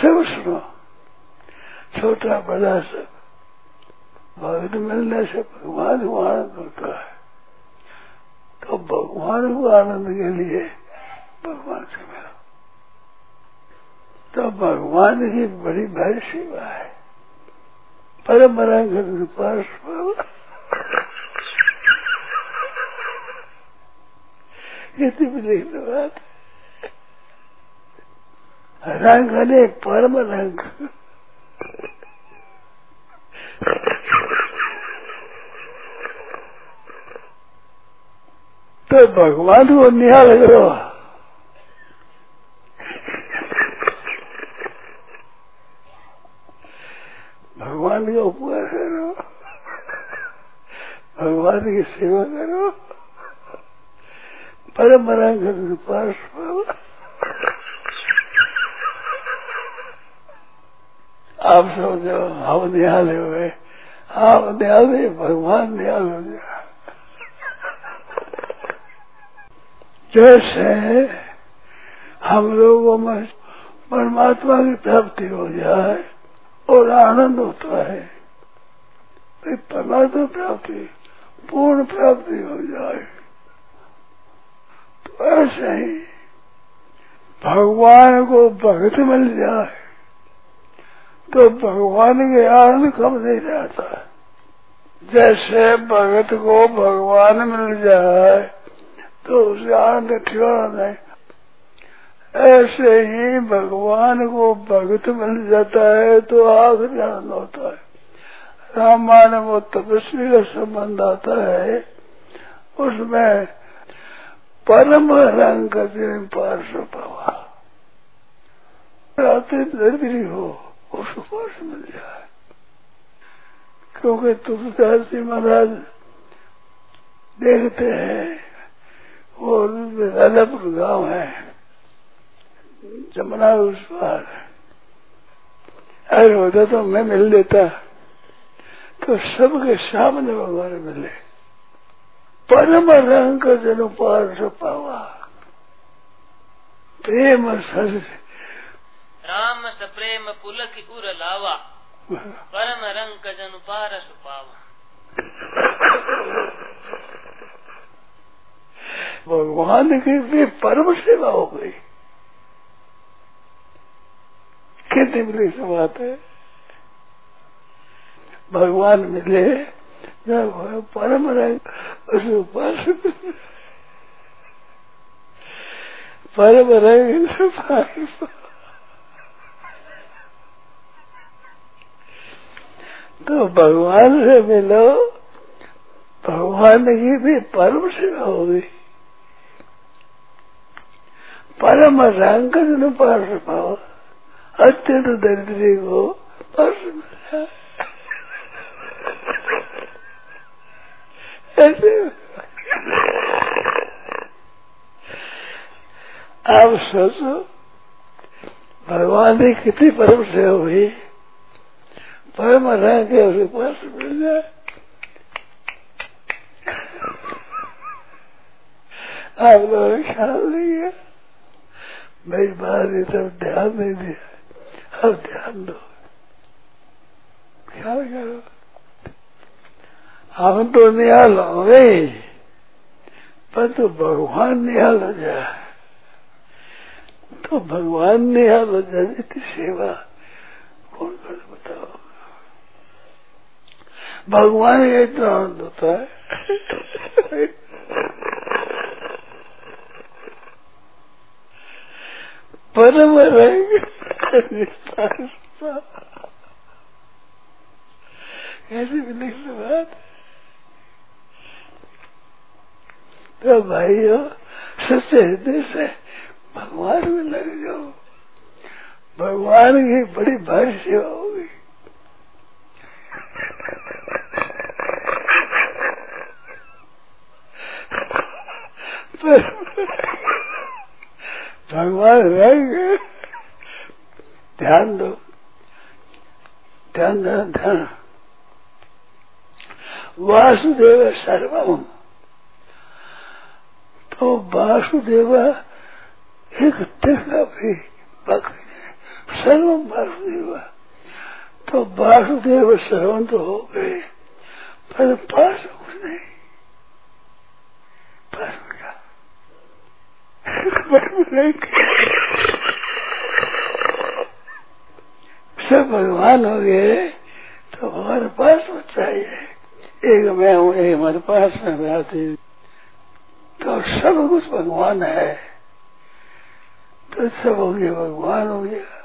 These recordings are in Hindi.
सब सुनो छोटा बड़ा सब, भगत मिलने से भगवान को आनंद होता है। तो भगवान को आनंद के लिए भगवान से मिलो। तो भगवान की बड़ी भारी सेवा है। परम्परा कर पास इतनी भी देखने बात रंग अनेक परम रंग। तो भगवान को निहाल करो भगवान का उपकार करो। भगवान की सेवा करो। परम्परा कर पास आप सब जो हम निहाले हुए आप निहाले भगवान निहाल हो। जाए जैसे हम लोगों में परमात्मा की प्राप्ति हो जाए और आनंद होता है परमात्मा प्राप्ति, पूर्ण प्राप्ति हो जाए। तो ऐसे ही भगवान को भक्त मिल जाए। तो भगवान के आनंद कम नहीं रहता? जैसे भगत को भगवान मिल जाए तो उसे आनंद ठिकाना नहीं ऐसे ही भगवान को भगत मिल जाता है तो आखिर आनंद होता है। रामायण वो तपस्वी का संबंध आता है, उसमें परम रंग पार्श्व पावा निर्दरी हो। उसको पास मिल जाए क्योंकि तुलसीदास जी महाराज देखते हैं और राजापुर गाँव है जमुना उस पार अगर होता तो मैं मिल लेता तो सबके सामने भगवान मिले परम रंग जन पार पावा प्रेम सर राम सप्रेम पुलक उर लावा। परम रंग जन पारस पावा। भगवान की भी परम सेवा हो गई। कितनी बड़ी बात है। भगवान मिले परम रंग परम रंग पास तो भगवान से मिलो, भगवान की भी परम सेवा होगी परम रंग पास पाओ, अत्यंत दरिद्री को ऐसे आप सोचो, भगवान की कितनी परम सेवा हुई। परम रंग के उसके पास मिल जाए आप लोगों ख्याल नहीं है मेरी बात ये सब ध्यान नहीं दिया अब ध्यान दो ख्याल करो हम तो निहाल हो गए पर तो भगवान निहाल हो जाए तो भगवान निहाल हो जाए इसकी सेवा कौन कर बताओ भगवान का इतना आनंद होता है परम ऐसे भी लिख बात। तो भाइयों सच्चे हृदय से भगवान में लग जाओ। भगवान की बड़ी भारी सेवा होगी। भगवान रहेंगे ध्यान दो ध्यान ध्यान ध्यान वासुदेव सर्वम तो वासुदेव एक देखा भी बाकी सर्व वासुदेव तो वासुदेव सर्वम तो हो गए पर पास नहीं पास में क्या सब भगवान हो गए तो हमारे पास वो चाहिए। एक मैं हूँ, एक हमारे पास में रहती तो सब कुछ भगवान है। तो सब हो गया भगवान हो गया।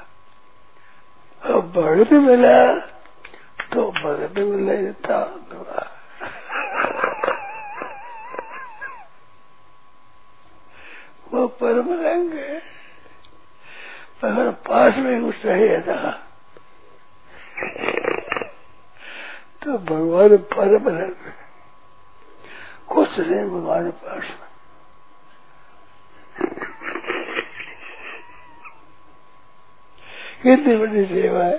अब भगत मिला तो भगत मिले वो परम रंग है। पर पास में कुछ चाहिए था। तो भगवान परम रंग कुछ नहीं भगवान पास में। कितनी बड़ी सेवा है।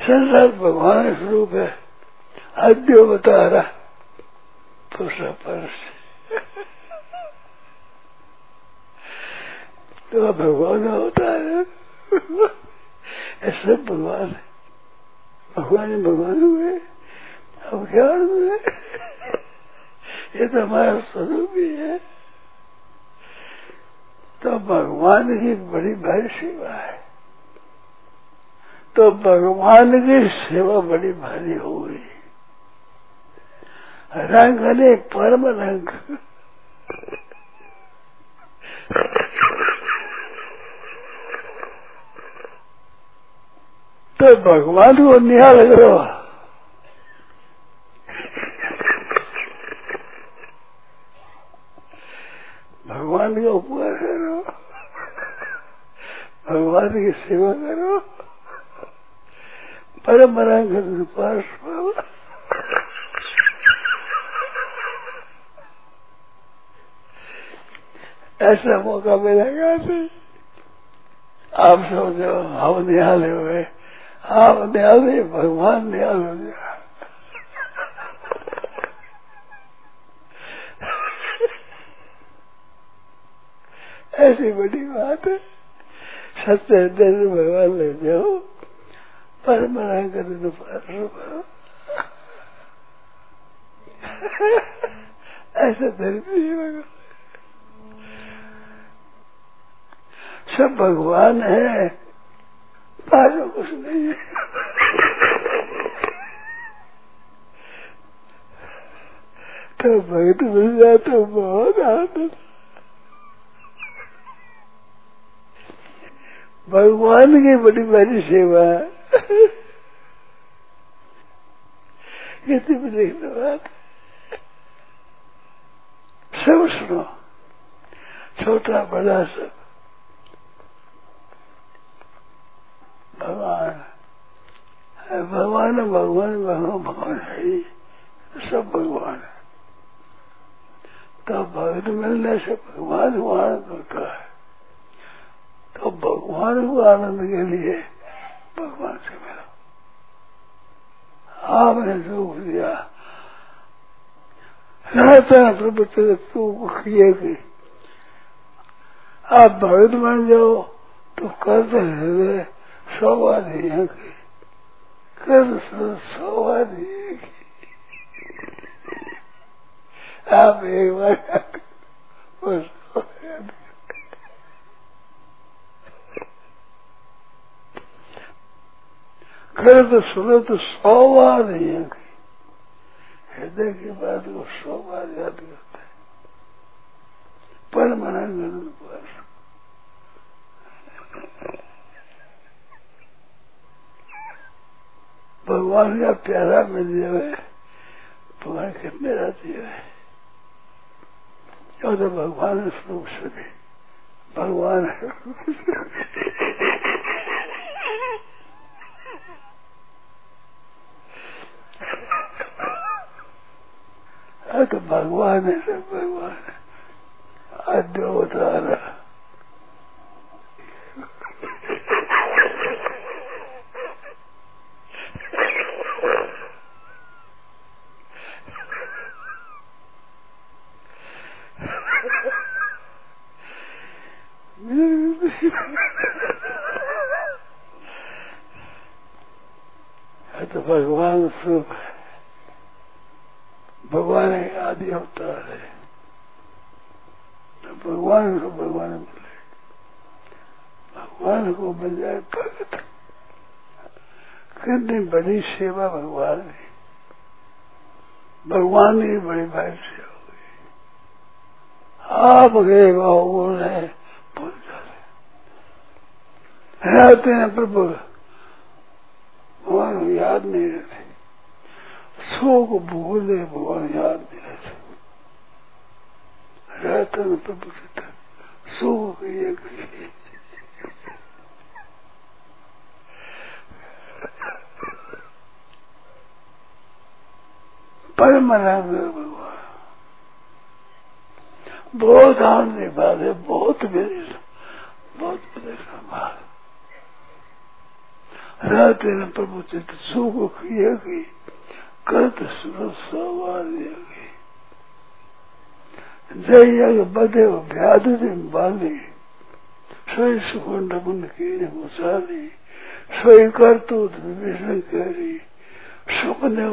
संसार भगवान स्वरूप है। आद्यो बता रहा पुरुष परस तो भगवान होता है ऐसे भगवान है भगवान भगवान हुए अब क्या हुए ये तो हमारा स्वरूप ही है तो भगवान की बड़ी भारी सेवा है तो भगवान की सेवा बड़ी भारी हो गई रंग ने परम रंग। तो भगवान को निहाल करो भगवान का उपकार करो। भगवान की सेवा करो। परम्परा के पास ऐसा मौका मिलेगा नहीं आप समझो हम निहाल हुए आप निहाल भगवान निहाल हो। गया ऐसी बड़ी बात है। सत्य से भगवान ले जाओ परमरा कर ऐसा धरती भगवान सब भगवान है। पास कुछ नहीं है तो भगत मिल जाए तो बहुत आनंद। भगवान की बड़ी बड़ी सेवा कितनी बड़ी बात सब सुनो। छोटा बड़ा सब भगवान भगवान भगवान भगवान भगवान है। ही सब भगवान है। तो भगत मिलने से भगवान को आनंद होता है। तो भगवान को आनंद के लिए भगवान से मिलो। आपने सुख दिया। रहता है प्रभु तू किए की आप भगत बन जाओ तो करते रहे सौवादी है की कर सौवादी है आप एक बार करे तो सुनो तो सौ बार है हृदय की बात को सौ बार याद करते हैं पर मना कर पर भगवान का प्यारा मिल जाए भगवान कितने रहती है क्यों तो भगवान स्वरूप से भी भगवान है? तो भगवान है सब भगवान है। आद्य भगवान स्वरूप है भगवान आदि होता है। तो भगवान को भगवान मिले। भगवान को मिल जाए भगत। कितनी बड़ी सेवा भगवान ने भगवान की बड़ी भाई से हो गई। आप गए गुण है भूल जाते हैं प्रभु। याद नहीं रहते सो को भूल दे भगवान याद नहीं रहते रहते हैं। प्रभु से ये परम रंग भगवान। बहुत आनंद बात है, बहुत मेरी बहुत मेरे संभाल रहते न प्रभु चित करत सवाल जय बदे व्याध बाली सोई सुखंड मुन की मुसाली, सोई करतूत विष्णु करी सुख ने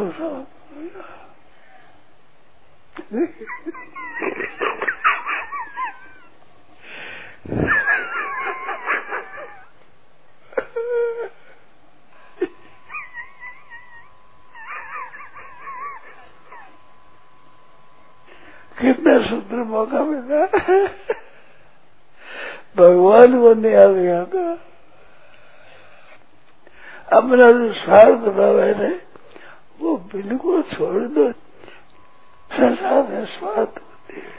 कितना सुंदर मौका मिला। भगवान नहीं आ गया था। अपना जो स्वार्थ भाव है वो बिल्कुल छोड़ दो। संसार में स्वार्थ होती है।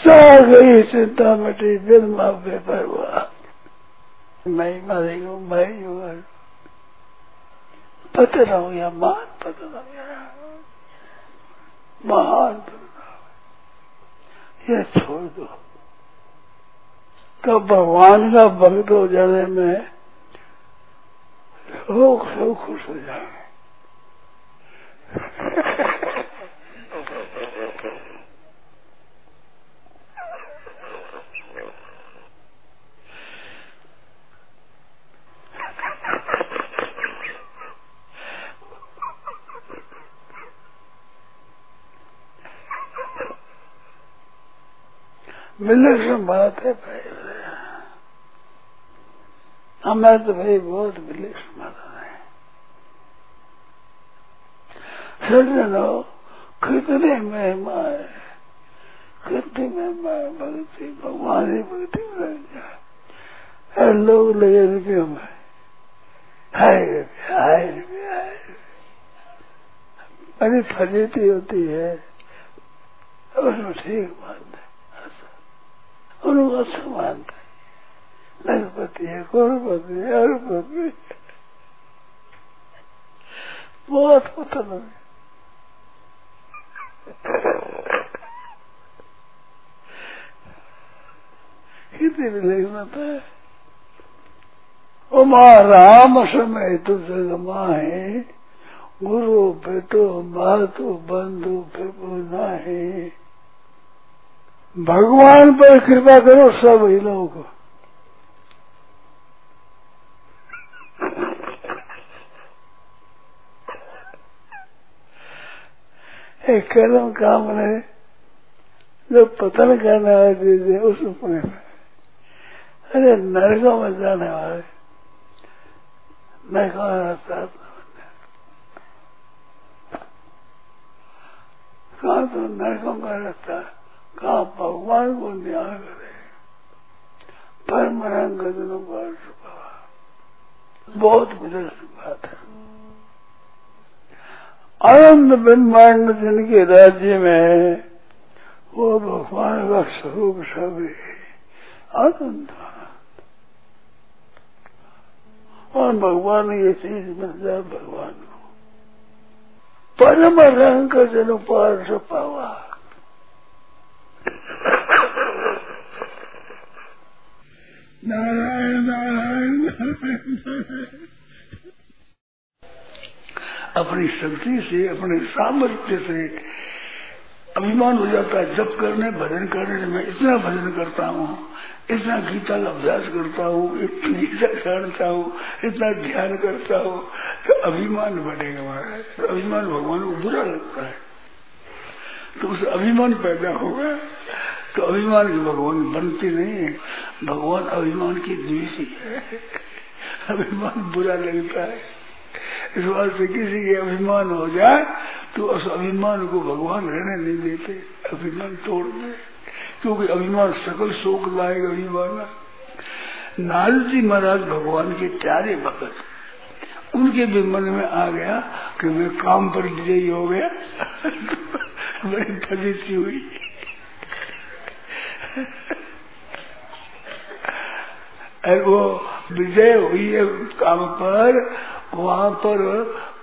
सा गई चिंता मटी बिल माँ बेपर हुआ। मैं मरी हूँ मैं हूँ पता ना हो या मान पता ना महान ये छोड़ दो। तो भगवान का भक्त हो जाने में लोग सब खुश हो जाएँगे। विलक्षण बात है भाई? हमें तो भाई बहुत विलक्षण बात है। सज्जनो कितने महिमा है। कितनी महिमा है भक्ति, भगवान ही भक्ति जाए लोग लगे रुपये में हाय हाय हाय बड़ी फजीती होती है। उसमें ठीक मानते उनको अच्छा मानता है लखपति है करोड़पति है। अरबपति बहुत मतलब है। कितनी भी लिखना था, उमा राम समय तो जगमा है गुरु बेटो मातु बंधु प्रभु है भगवान पर कृपा करो सब ही लोग एक काम है जो पतन करने वाले चीज़ है उस पुण्य में। अरे नरकों में जाने वाले। नरकों में रास्ता कहा तो नरकों का रास्ता कहा भगवान को न्याय करे परम रंग बहुत विलक्षण बात है आनंद ब्रह्मांड जिनके राज्य में वो भगवान का स्वरूप सभी आनंद और भगवान ये चीज़ मिल जाए भगवान को परम रंग का जन पार पावा नारायण नारायण अपनी शक्ति से, अपने सामर्थ्य से अभिमान हो जाता है। जब करने, भजन करने मैं इतना भजन करता हूँ, इतना गीता का अभ्यास करता हूँ, इतनी जानता हूँ, इतना ध्यान करता हूँ तो अभिमान बढ़ेगा महाराज। तो अभिमान भगवान को बुरा लगता है। तो उस अभिमान पैदा होगा तो अभिमान की भगवान बनती नहीं है। भगवान अभिमान की द्वेषी है। अभिमान बुरा लगता है। इस बात से किसी के अभिमान हो जाए तो उस अभिमान को भगवान रहने नहीं देते। अभिमान तोड़ दे। क्योंकि अभिमान सकल शोक लाएगा अभिमान नारद जी महाराज भगवान के प्यारे भगत उनके भी मन में आ गया कि मैं काम पर विजयी हो गया। बड़ी फजीती हुई। और वो विजय हुई है काम पर, वहाँ पर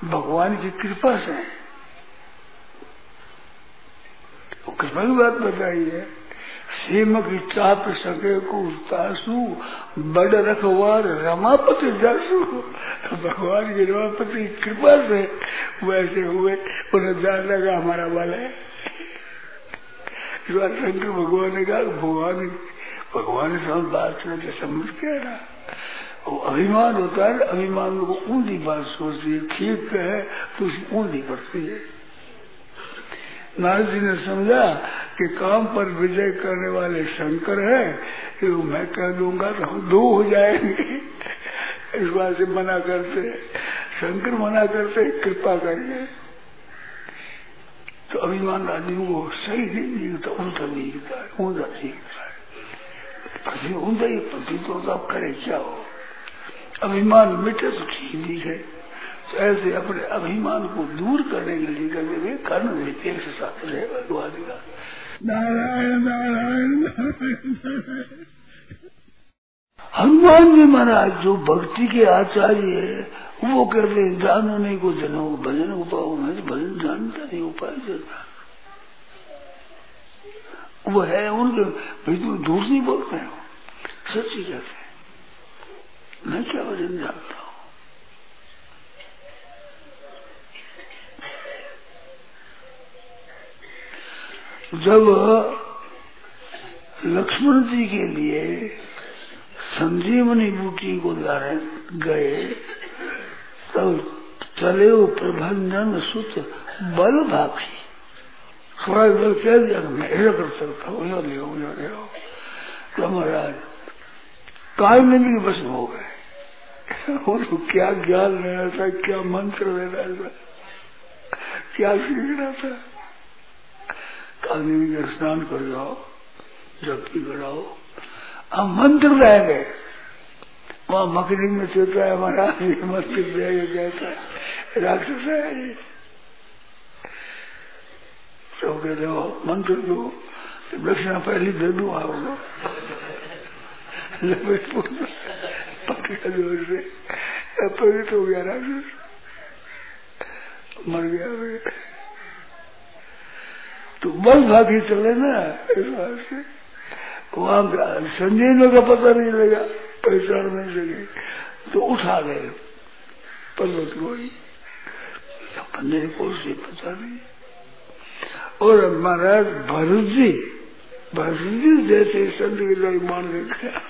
भगवान की कृपा से। तो कृपा की बात बताई है। सीम की चाप सके को तासु बड़ रखवार रमापति जासु भगवान की रमापति कृपा से वैसे हुए, उन्हें जान लगा हमारा बल है शंकर भगवान ने कहा, भगवान भगवान से बात करके समझ के ना वो अभिमान होता है, अभिमान को ऊंधी बात सोचती है, ठीक है तो उसकी ऊंधी पड़ती है। नारद जी ने समझा कि काम पर विजय करने वाले शंकर है, कि मैं कह दूँगा तो हम दो हो जाएँगे। इस बात से मना करते शंकर मना करते कृपा करिए। तो अभिमान आदमी को सही नहीं मिलता उल्टा मिलता है ऊंधा सीखता है होता अब करे क्या हो अभिमान मिटे तो ठीक है तो ऐसे अपने अभिमान को दूर करने के लिए करने में कर्ण निपेक्ष से साथ रहे, भगवान का। नारायण नारायण हनुमान जी महाराज, जो भक्ति के आचार्य है, वो कहते हैं, जानो नहीं को जनो भजन उपाय भजन जानता नहीं, उपाय जानता। वो है उनके, भाई तुम दूर नहीं बोलते हैं? सच्ची कहते हैं। मैं क्या वज़न जानता हूँ? जब लक्ष्मण जी के लिए संजीवनी बूटी को लाने गए, तब चले वो प्रभंजन सुत बल भागी थोड़ा बल कह दिया मैं ऐसा कर सकता हूँ ले लो ले लो तो महाराज काल के बस हो गए उनको क्या ज्ञान लेना था क्या मंत्र लेना था क्या सीखना था काली में स्नान कर जाओ जबकि कराओ हम मंत्र रह गए वहाँ मकड़ी में सोता है हमारा मंत्र रह कहता है राक्षस है तो दक्षिणा पहली दे दू आओ पकड़ा ज़ोर से पवित्र हो गया राक्षस मर गया तो बल भागी चले ना, इस से। वहाँ संजीवनों का पता नहीं लगा, पहचान नहीं। लगे तो उठा गए। पर्वत को ही पता नहीं। और महाराज भरत जी भरत जी जैसे संत के लोग मान गया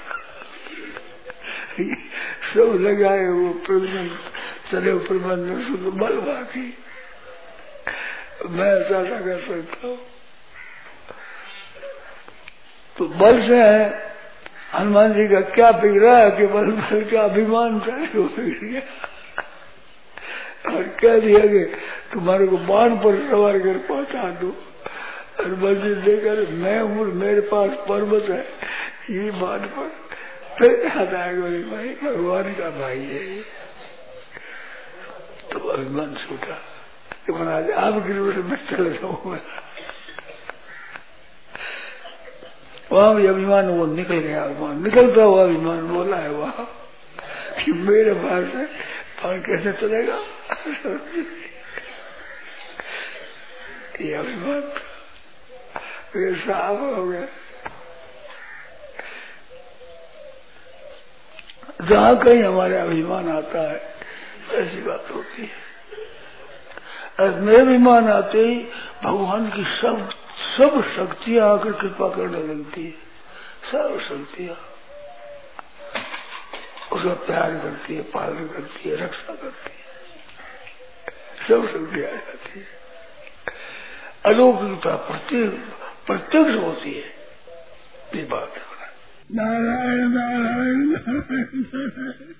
सब लगाए वो प्रबंधन चले प्रबंधन शुद्ध बल बाकी। मैं ऐसा ऐसा कर सकता हूँ। तो बल से है। हनुमान जी का क्या बिगड़ा है कि बल बल का अभिमान था वो बिगड़ गया। और कह दिया कि तुम्हारे को बाण पर सवार कर पहुँचा दो। और मस्जिद देकर मैं हूँ, मेरे पास पर्वत है, ये बाण पर। फिर याद आएगा बोले भाई, भगवान का भाई है तो अभिमान छूटा कि महाराज, आप गिर मैं चले जाऊँगा। वहाँ भी अभिमान, वो निकल गया अभिमान निकलता हुआ अभिमान, बोला है, वहाँ, कि मेरे पास है पान कैसे चलेगा। ये अभिमान ये साफ़ हो गया। जहाँ कहीं हमारे अभिमान आता है, ऐसी बात होती है। और मेरे अभिमान आते ही, भगवान की सब सब शक्तियाँ आकर कृपा करने लगती है। सब शक्तियाँ। उसका प्यार करती है पालन करती है रक्षा करती है। सब शक्तियाँ आ जाती है। अलौकिकता प्रत्येक प्रत्यक्ष होती है। ये बात नारायण नारायण नारायण।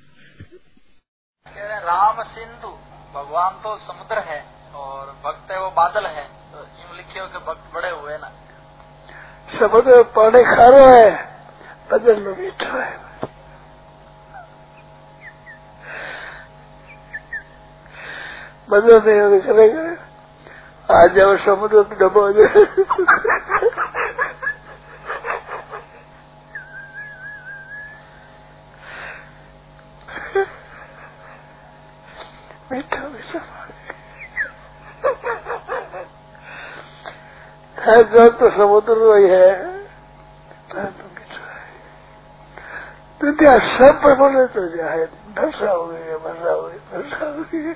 राम सिंधु भगवान तो समुद्र है और भक्त है वो बादल है। तो यूँ लिखे हो कि भक्त बड़े हुए ना। समुद्र पानी खारो है बदल में मीठा है। नहीं चलेगा आ जाओ समुद्र में डबो जाए मीठा मीठा है तो समुद्र वही है तो क्या सब पर बोले तो क्या है। हो गई है वर्षा हो गई वर्षा हो गई।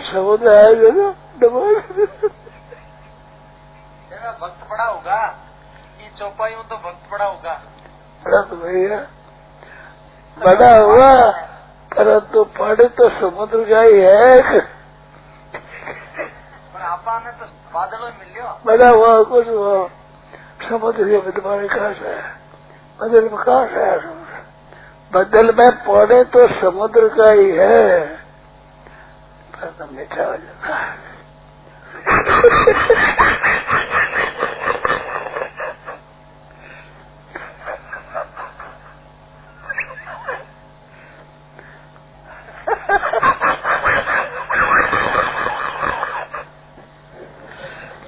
है समुद्र आया ना? भक्त बड़ा होगा। ये चौपाइयों तो भक्त बड़ा होगा। बड़ा तो भैया बड़ा हुआ परंतु पढ़ तो समुद्र का ही है। ने तो बादलों में मिल लियो। बड़ा हुआ कुछ हुआ। समुद्र के विद्वान कहा है। बदल में कहा है समुद्र? बदल में पौधे तो समुद्र का ही है। तो मीठा हो जाता है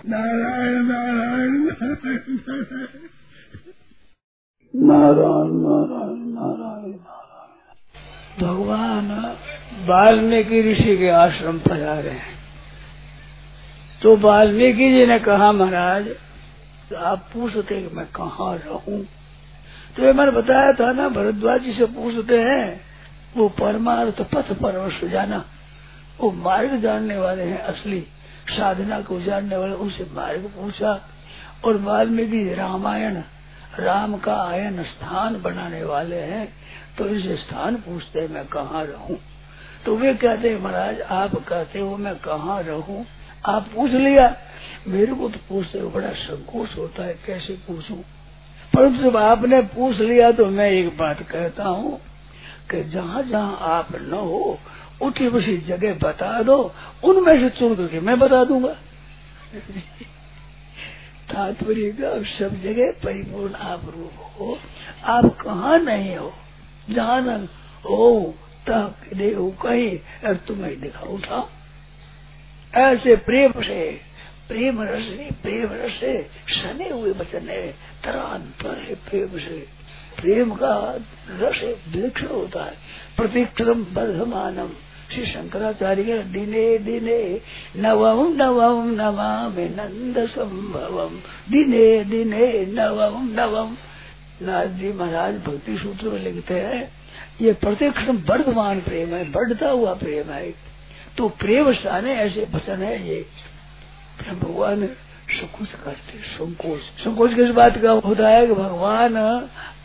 नारायण नारायण नारायण। नारायण नारायण नारायण। भगवान वाल्मीकि ऋषि के आश्रम पर आ रहे हैं। तो वाल्मीकि जी ने कहा, महाराज, आप पूछते कि मैं कहाँ रहूँ? तो मैंने बताया था ना, भरद्वाज जी से पूछते हैं, वो परमार्थ पथ पर जाना। वो मार्ग जानने वाले हैं, असली साधना को जानने वाले उनसे मार्ग पूछा और वाल्मीकि रामायण राम का आयन स्थान बनाने वाले हैं तो इस स्थान पूछते मैं कहाँ रहूँ? तो वे कहते महाराज, आप कहते हो, मैं कहाँ रहूँ? आप पूछ लिया। मेरे को तो पूछते हो बड़ा संकोच होता है, कैसे पूछूँ? परंतु जब आपने पूछ लिया तो मैं एक बात कहता हूँ कि जहाँ जहाँ आप न हो, उठी उसी जगह बता दो, उनमें से चुन करके मैं बता दूँगा। तात्पर्य का सब जगह परिपूर्ण आप रूप हो। आप कहा नहीं हो? जहाँ न हो तक देखो कहीं? और तुम्हें दिखाओ था ऐसे प्रेम से, प्रेम रस नहीं, प्रेम रस से सने हुए वचन है। तरांतर है प्रेम से। प्रेम का रस वृक्ष होता है। प्रतिक्रम वर्धमानम श्री शंकराचार्य, दिने दिने, नवम नवम, नमामि नंद संभवम। दिने दिने, नवम नवम। नाथ जी महाराज भक्ति सूत्र में लिखते हैं, ये प्रत्येक वर्धमान प्रेम है, बढ़ता हुआ प्रेम है। तो प्रेम साने ऐसे वचन है ये। भगवान संकोच करते संकोच। संकोच किस बात का होता है कि भगवान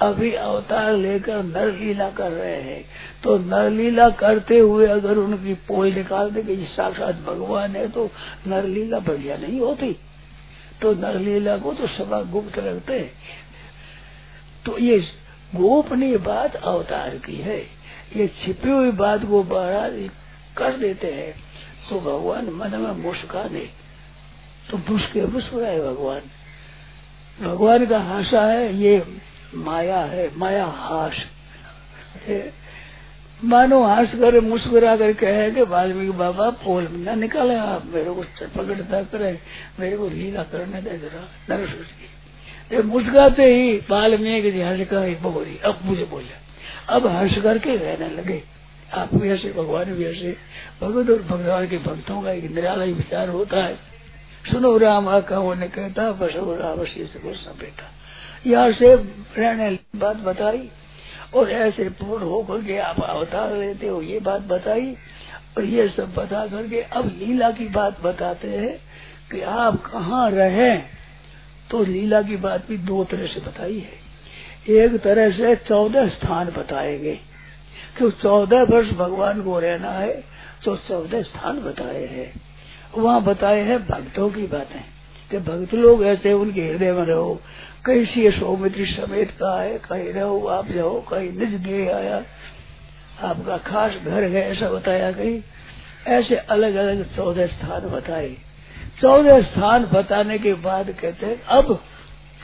अभी अवतार लेकर नर लीला कर रहे हैं। तो नर लीला करते हुए अगर उनकी पोल निकाल दे कि साक्षात भगवान है तो नर लीला बढ़िया नहीं होती। तो नर लीला को तो सभा गुप्त रखते तो ये गोपनीय बात अवतार की है। ये छिपी हुई बात को बड़ा कर देते हैं। तो भगवान मन में मुस्काने तो मुस्के मुस्कुराए भगवान। भगवान का हासा है, ये माया है, माया हास मानो हंस कर, मुस्कुरा कर कहे कि वाल्मीकि बाबा, पोल न निकाले आप, मेरे को पकड़ता करे, मेरे को लीला करने दे जरा नरस उसकी मुस्काते ही वाल्मीकि जी हंस कर बोली, अब मुझे बोले अब हंस करके रहने लगे। आप भी हंसे, भगवान भी हंसे। भगवत और भगवान के भक्तों का एक निराला विचार होता है। सुनो राम कहो, ने कहता, बसो राम शीश को सपेटा यहाँ से रहने बात बताई, और ऐसे पूर्ण होकर के आप अवतार लेते हो, ये बात बताई, और ये सब बता करके अब लीला की बात बताते हैं कि आप कहाँ रहे। तो लीला की बात भी दो तरह से बताई है। एक तरह से चौदह स्थान बताएँगे। कि चौदह वर्ष भगवान को रहना है तो चौदह स्थान बताए हैं। वहाँ बताए हैं भक्तों की बातें। कि भक्त लोग ऐसे उनके हृदय में रहो कैसी सौमित्री समेत का है कहीं रहो, आप जाओ, कहीं निज दे आया। आपका खास घर है, ऐसा बताया कहीं ऐसे अलग अलग चौदह स्थान बताए। चौदह स्थान बताने के बाद कहते हैं, अब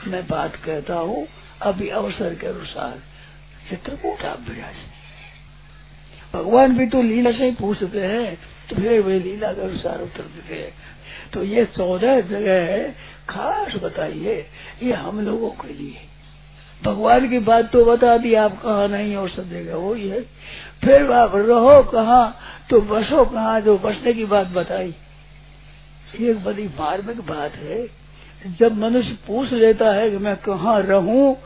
मैं बात कहता हूँ, अभी अवसर के अनुसार। चित्रकूट आप विराज भगवान भी तो लीला से ही पूछते हैं तो फिर वे लीला के अनुसार उत्तर देते हैं। तो ये चौदह जगह है, खास बताइए, ये हम लोगों के लिए। भगवान की बात तो बता दी, आप कहा नहीं और सब जगह वो ही। है फिर आप रहो कहा तो बसो कहा, जो बसने की बात बताई। एक बड़ी मार्मिक बात है। जब मनुष्य पूछ लेता है कि मैं कहाँ रहूँ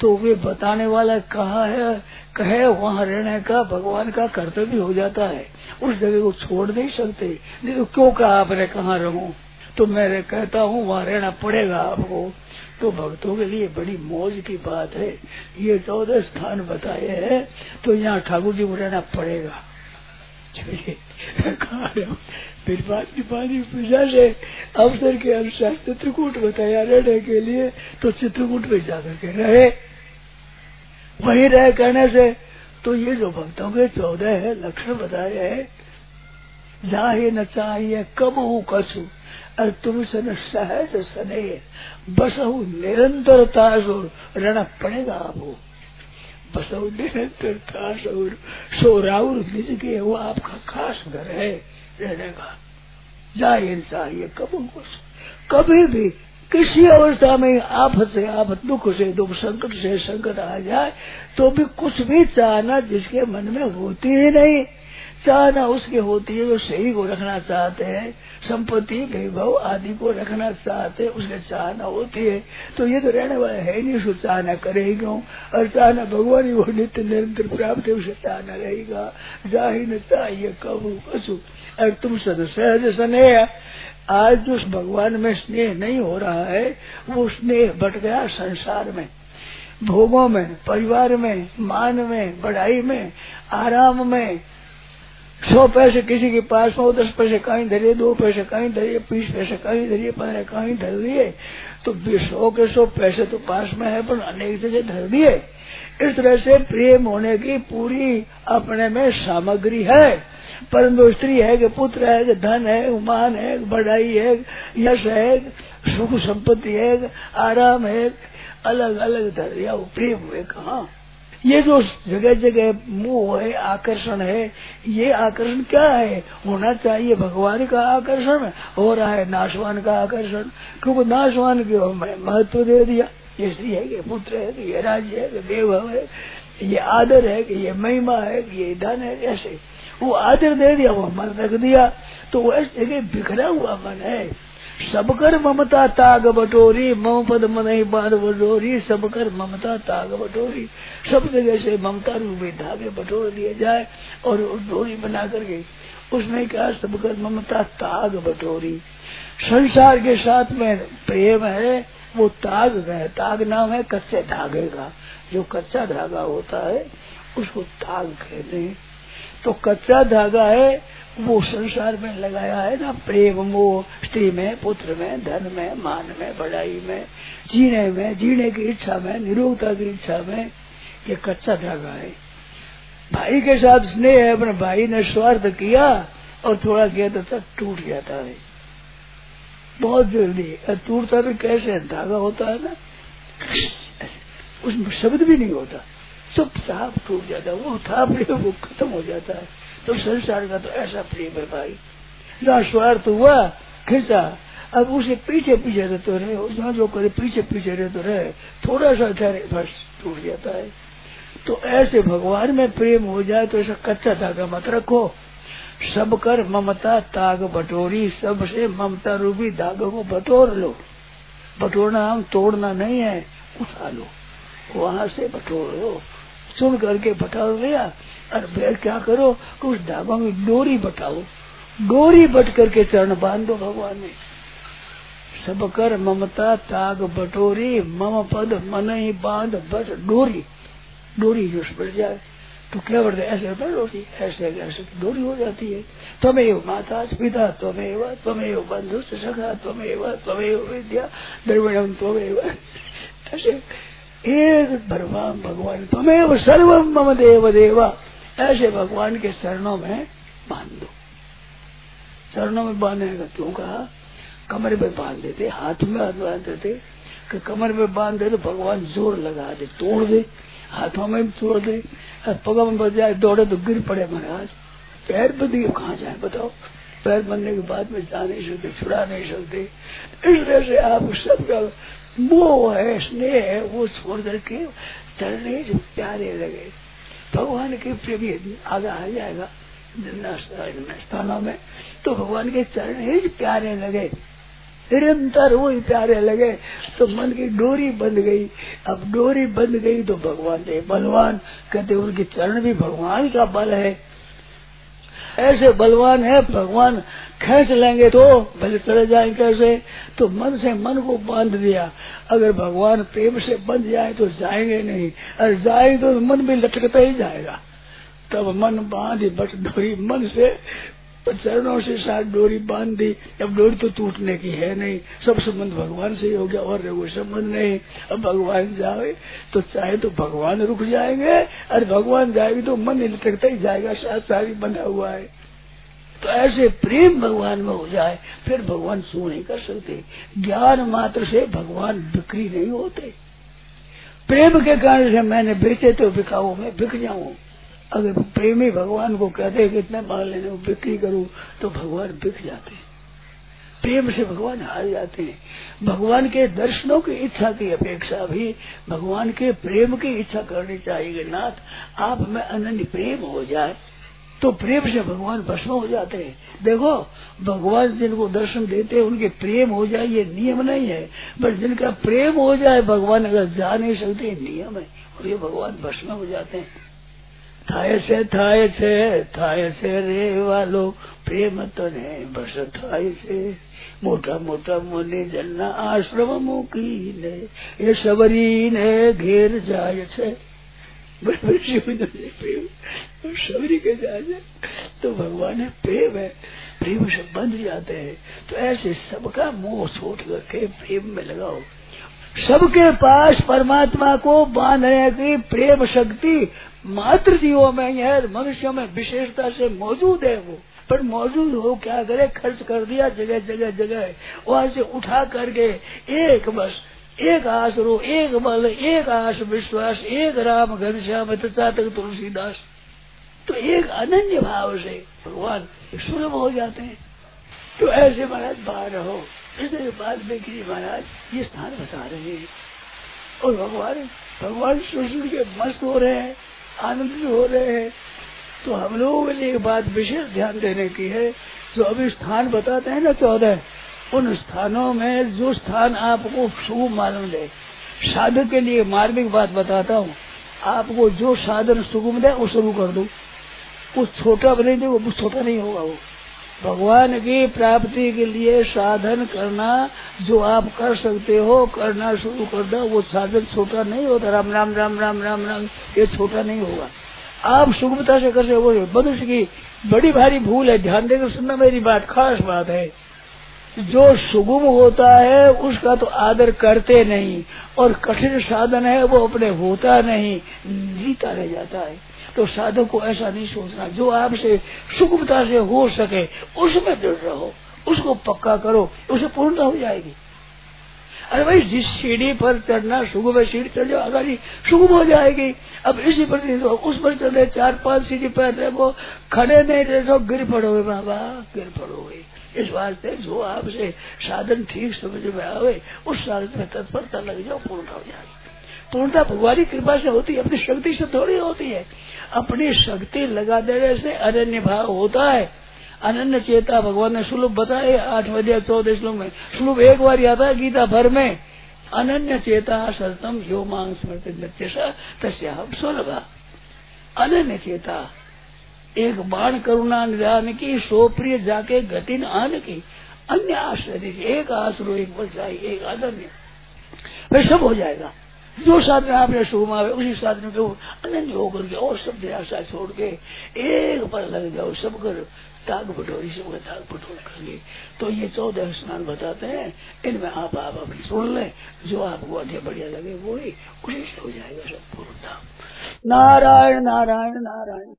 तो वे बताने वाला कहा है, कहे, वहाँ रहने का भगवान का कर्तव्य हो जाता है। उस जगह को छोड़ नहीं सकते। नहीं तो क्यों कहा आपने कहाँ रहूँ? तो मैं कहता हूँ, वहाँ रहना पड़ेगा आपको। तो भक्तों के लिए बड़ी मौज की बात है। ये चौदह स्थान बताए हैं तो यहाँ ठाकुर जी को रहना पड़ेगा। फिर बात की पानी पूजा से अवसर के अनुसार चित्रकूट बताया रहने के लिए तो चित्रकूट में जाकर के रहे वही रह करने से तो ये जो भक्तों के चौदह है लक्षण बताए हैं जाहे न चाहिए कब हूँ कछु और तुम सन सहज सने बसहु निरंतरता रहना पड़ेगा आपको बसहु खास और सोराउर निज के वो आपका खास घर है। रहने का। जाए चाहिए कब कुछ कभी भी किसी अवस्था में आप से, आप दुख से, दुख संकट से संकट आ जाए तो भी कुछ भी चाहना जिसके मन में होती ही नहीं। चाहना उसके होती है जो सही को रखना चाहते हैं, संपत्ति, वैभव आदि को रखना चाहते हैं, उसके चाहना होती है। तो ये तो रहने वाला है नहीं, उसको चाहना करेगी। और चाहना भगवान ही वो नित्य निरंतर प्राप्त है, उसे चाहना रहेगा। जाहि न चाहिए कबू कसु और तुम सद सहज स्नेह। आज जो भगवान में स्नेह नहीं हो रहा है, वो स्नेह बट गया संसार में। भोगों में, परिवार में, मान में बढ़ाई में, आराम में सौ पैसे किसी के पास में दस पैसे कहीं धरिए, दो पैसे कहीं धरिए, बीस पैसे कहीं धरिए, पंद्रह कहीं धर दिए तो सौ के सौ पैसे तो पास में है, पर अनेक जगह धर दिए। इस तरह से प्रेम होने की पूरी अपने में सामग्री है। परंतु स्त्री है कि पुत्र है कि धन है, मान है, बढ़ाई है, यश है, सुख संपत्ति है, आराम है अलग अलग धर दिया प्रेम हुए कहा? ये जो जगह जगह मोह है, आकर्षण है, ये आकर्षण क्या है? होना चाहिए भगवान का आकर्षण हो रहा है नाशवान का आकर्षण। क्योंकि नाशवान के महत्व दे दिया? ये स्त्री है कि पुत्र है कि ये राज्य है कि वैभव है, ये आदर है कि ये महिमा है, कि ये धन है, ऐसे। वो आदर दे दिया, वो मन रख दिया। तो वो जगह बिखरा हुआ मन है। सबकर ममता ताग बटोरी, मम पद मन बाध बटोरी सबकर ममता ताग बटोरी। सब जगह से ममता रूपी धागे बटोर दिए जाए और डोरी बना कर करके उसमें क्या सबकर ममता ताग बटोरी। संसार के साथ में प्रेम है, वो ताग है। ताग नाम है कच्चे धागे का। जो कच्चा धागा होता है, उसको ताग कहते हैं। तो कच्चा धागा है वो संसार में लगाया है ना प्रेम, मोह, स्त्री में, पुत्र में, धन में, मान में बढ़ाई में, जीने में, जीने की इच्छा में निरोगता की इच्छा में ये कच्चा धागा है। भाई के साथ स्नेह है, अपने भाई ने स्वार्थ किया और थोड़ा किया तो सब टूट जाता है बहुत जल्दी। टूटता भी कैसे? धागा होता है ना। उसमें शब्द भी नहीं होता। सब साफ़ टूट जाता है, वो था वो खत्म हो जाता है। तो संसार का तो ऐसा प्रेम है भाई। जहाँ स्वार्थ हुआ, खिंचा। अब उसे पीछे पीछे रहते रहे जहाँ जो करे पीछे पीछे रहते रहे थोड़ा सा ठहरे, बस टूट जाता है। तो ऐसे भगवान में प्रेम हो जाए तो ऐसा कच्चा धागा मत रखो। सब कर ममता, ताग बटोरी सबसे ममता रूपी धागो को बटोर लो। बटोरना हम, तोड़ना नहीं है, उठा लो। वहाँ से बटोर लो सुन करके बटोर लिया और फिर क्या करो, कि उस धागों में डोरी बटाओ। डोरी बट करके चरण बाँध दो भगवान ने। सब कर ममता ताग बटोरी, मम पद मन ही बाँध बट डोरी। डोरी जो बढ़ जाए तो क्या बढ़ते ऐसे होता है डोरी, ऐसे ऐसे डोरी हो जाती है। त्वमेव माता पिता, त्वमेव त्वमेव बंधु सखा त्वमेव त्वमेव विद्या द्रविणम त्वमेव। ऐसे एक भगवान भगवान, त्वमेव सर्वम मम देव देवा ऐसे भगवान के चरणों में बाँध। दो चरणों में बांधने का क्यों कहा? कमर में बाँध देते, हाथ में हाथ बाँध देते। कि कमर में बाँध दे तो भगवान ज़ोर लगा दे, तोड़ दे, हाथों में तोड़ दे। पगों में बच जाए, दौड़े तो गिर पड़े महाराज। पैर बंद कहाँ जाए, बताओ? पैर बनने के बाद में जा नहीं सकते, छुड़ा नहीं सकते। इस तरह से आप सबका मोह है स्नेह है वो छोड़ करके चलने जो प्यारे लगे। भगवान के प्रेमी आगे आ जाएगा स्थानों में तो भगवान के चरण ही प्यारे लगे। निरंतर वही प्यारे लगे। तो मन की डोरी बंध गई। अब डोरी बंध गई तो भगवान थे बलवान कहते उनके चरण भी भगवान का बल है। ऐसे बलवान है, भगवान खेच लेंगे तो भले चले जाए कैसे? तो मन से मन को बाँध दिया। अगर भगवान प्रेम से बंध जाए तो जाएँगे नहीं। और जाएँगे तो मन भी लटकता ही जाएगा। तब मन बाँध बट डोरी मन से चरणों से साथ डोरी बाँध। दी अब डोरी तो टूटने की है नहीं। सब संबंध भगवान से ही हो गया, और कोई संबंध नहीं। अब भगवान जाए तो चाहे तो भगवान रुक जाएँगे, और भगवान जाएगी तो मन लटकता ही जाएगा साथ सारी बना हुआ है। तो ऐसे प्रेम भगवान में हो जाए, फिर भगवान सू नहीं कर सकते। ज्ञान मात्र से भगवान बिक्री नहीं होते। प्रेम के कारण से मैंने बेचे तो बिकाऊ, मैं बिक जाऊँ। अगर प्रेमी भगवान को कहते हैं कि इतने माल लेने को बिक्री करूँ तो भगवान बिक जाते हैं। प्रेम से भगवान हार जाते हैं। भगवान के दर्शनों की इच्छा की अपेक्षा भी भगवान के प्रेम की इच्छा करनी चाहिए। नाथ, आप में अनन्य प्रेम हो जाए तो प्रेम से भगवान भस्म हो जाते हैं। देखो, भगवान जिनको दर्शन देते हैं, उनके प्रेम हो जाए, ये नियम नहीं है। पर जिनका प्रेम हो जाए, भगवान अगर जा नहीं सकते नियम है। और ये भगवान भस्म हो जाते हैं। થાય છે થાય છે થાય છે રે વાલો પ્રેમ તને બસ થાય છે મોટા મોટા મુનિ જનના આશ્રમ મૂકીને એ સબરીને ઘેર જાય છે सबरी के जाए तो भगवान है प्रेम है प्रेम से बंध जाते हैं तो ऐसे सबका मोह छोड़ करके प्रेम में लगाओ सबके पास परमात्मा को बांधने की प्रेम शक्ति मात्र जीवों में है मनुष्यों में विशेषता से मौजूद है वो। पर मौजूद हो क्या करे? खर्च कर दिया जगह जगह जगह। वहाँ से उठा करके एक बस, एक आसरो, एक बल, एक आस विश्वास, एक राम घनश्याम तथा तक तुलसीदास। तो एक अनन्य भाव से भगवान सुलभ हो जाते हैं। तो ऐसे महाराज बाहर रहो। बाद में गिरी महाराज ये स्थान बता रहे हैं। और भगवान भगवान सुन के मस्त हो रहे हैं। आनंदित हो रहे हैं। तो हम लोगों के लिए बात विशेष ध्यान देने की है। जो अभी स्थान बताते हैं ना चौदह, उन स्थानों में जो स्थान आपको शुभ मालूम दे साधक के लिए मार्मिक बात बताता हूँ। आपको जो साधन सुगम दे वो शुरू कर दो। कुछ छोटा बने दे वो छोटा नहीं होगा वो। भगवान की प्राप्ति के लिए साधन करना जो आप कर सकते हो, करना शुरू कर दो। वो साधन छोटा नहीं होता। राम राम राम राम राम राम, ये छोटा नहीं होगा। आप सुगमता से कर वो मनुष्य की बड़ी भारी भूल है। ध्यान देकर सुनना मेरी बात, खास बात है। जो सुगम होता है, उसका तो आदर करते नहीं। और कठिन साधन है, वो अपने होता नहीं। जीता रह जाता है। तो साधक को ऐसा नहीं सोचना। जो आपसे सुगमता से हो सके, उसमें दृढ़ रहो। उसको पक्का करो। उसे पूर्णता हो जाएगी। अरे भाई, जिस सीढ़ी पर चढ़ना, सुगम सीढ़ी चढ़ जाओ, अगर सुगम हो जाएगी, अब इसी पर तो उस पर चढ़ रहे चार पाँच सीढ़ी पर देखो, खड़े नहीं रहे तो गिर पड़ोगे बाबा, गिर पड़ोगे इस वास्ते जो आपसे साधन ठीक समझ में आवे, उस साधन में तत्परता लग जाओ पूर्णता हो जाएगी। पूर्णता भगवान की कृपा से होती है, अपनी शक्ति से थोड़ी होती है। अपनी शक्ति लगा देने से अनन्य भाव होता है। अनन्य चेता भगवान ने श्लोक बताए, आठ बजे चौदह श्लोक में। श्लोक एक बार आता है गीता भर में? अनन्य चेता सतम यो मांग तस्या सुलभा अनन्य चेता, एक बाण करुणा निदान की सो प्रिय जाके गति आन की। अन्य आश्रय एक आश्रो एक बचाई एक आदरणीय फिर सब हो जाएगा। जो साधन आपने शुभ मावे उसी साधन के अनंत होकर के और सब निराशा छोड़ के एक पर लग जाओ, सब कर ताग सब का ताग बटोर कर ले तो ये चौदह स्नान बताते हैं, इनमें आप आप अपनी सुन ले, जो आपको अधिक बढ़िया लगे वो ही उसी से हो जाएगा सब पूर्णता। नारायण नारायण नारायण।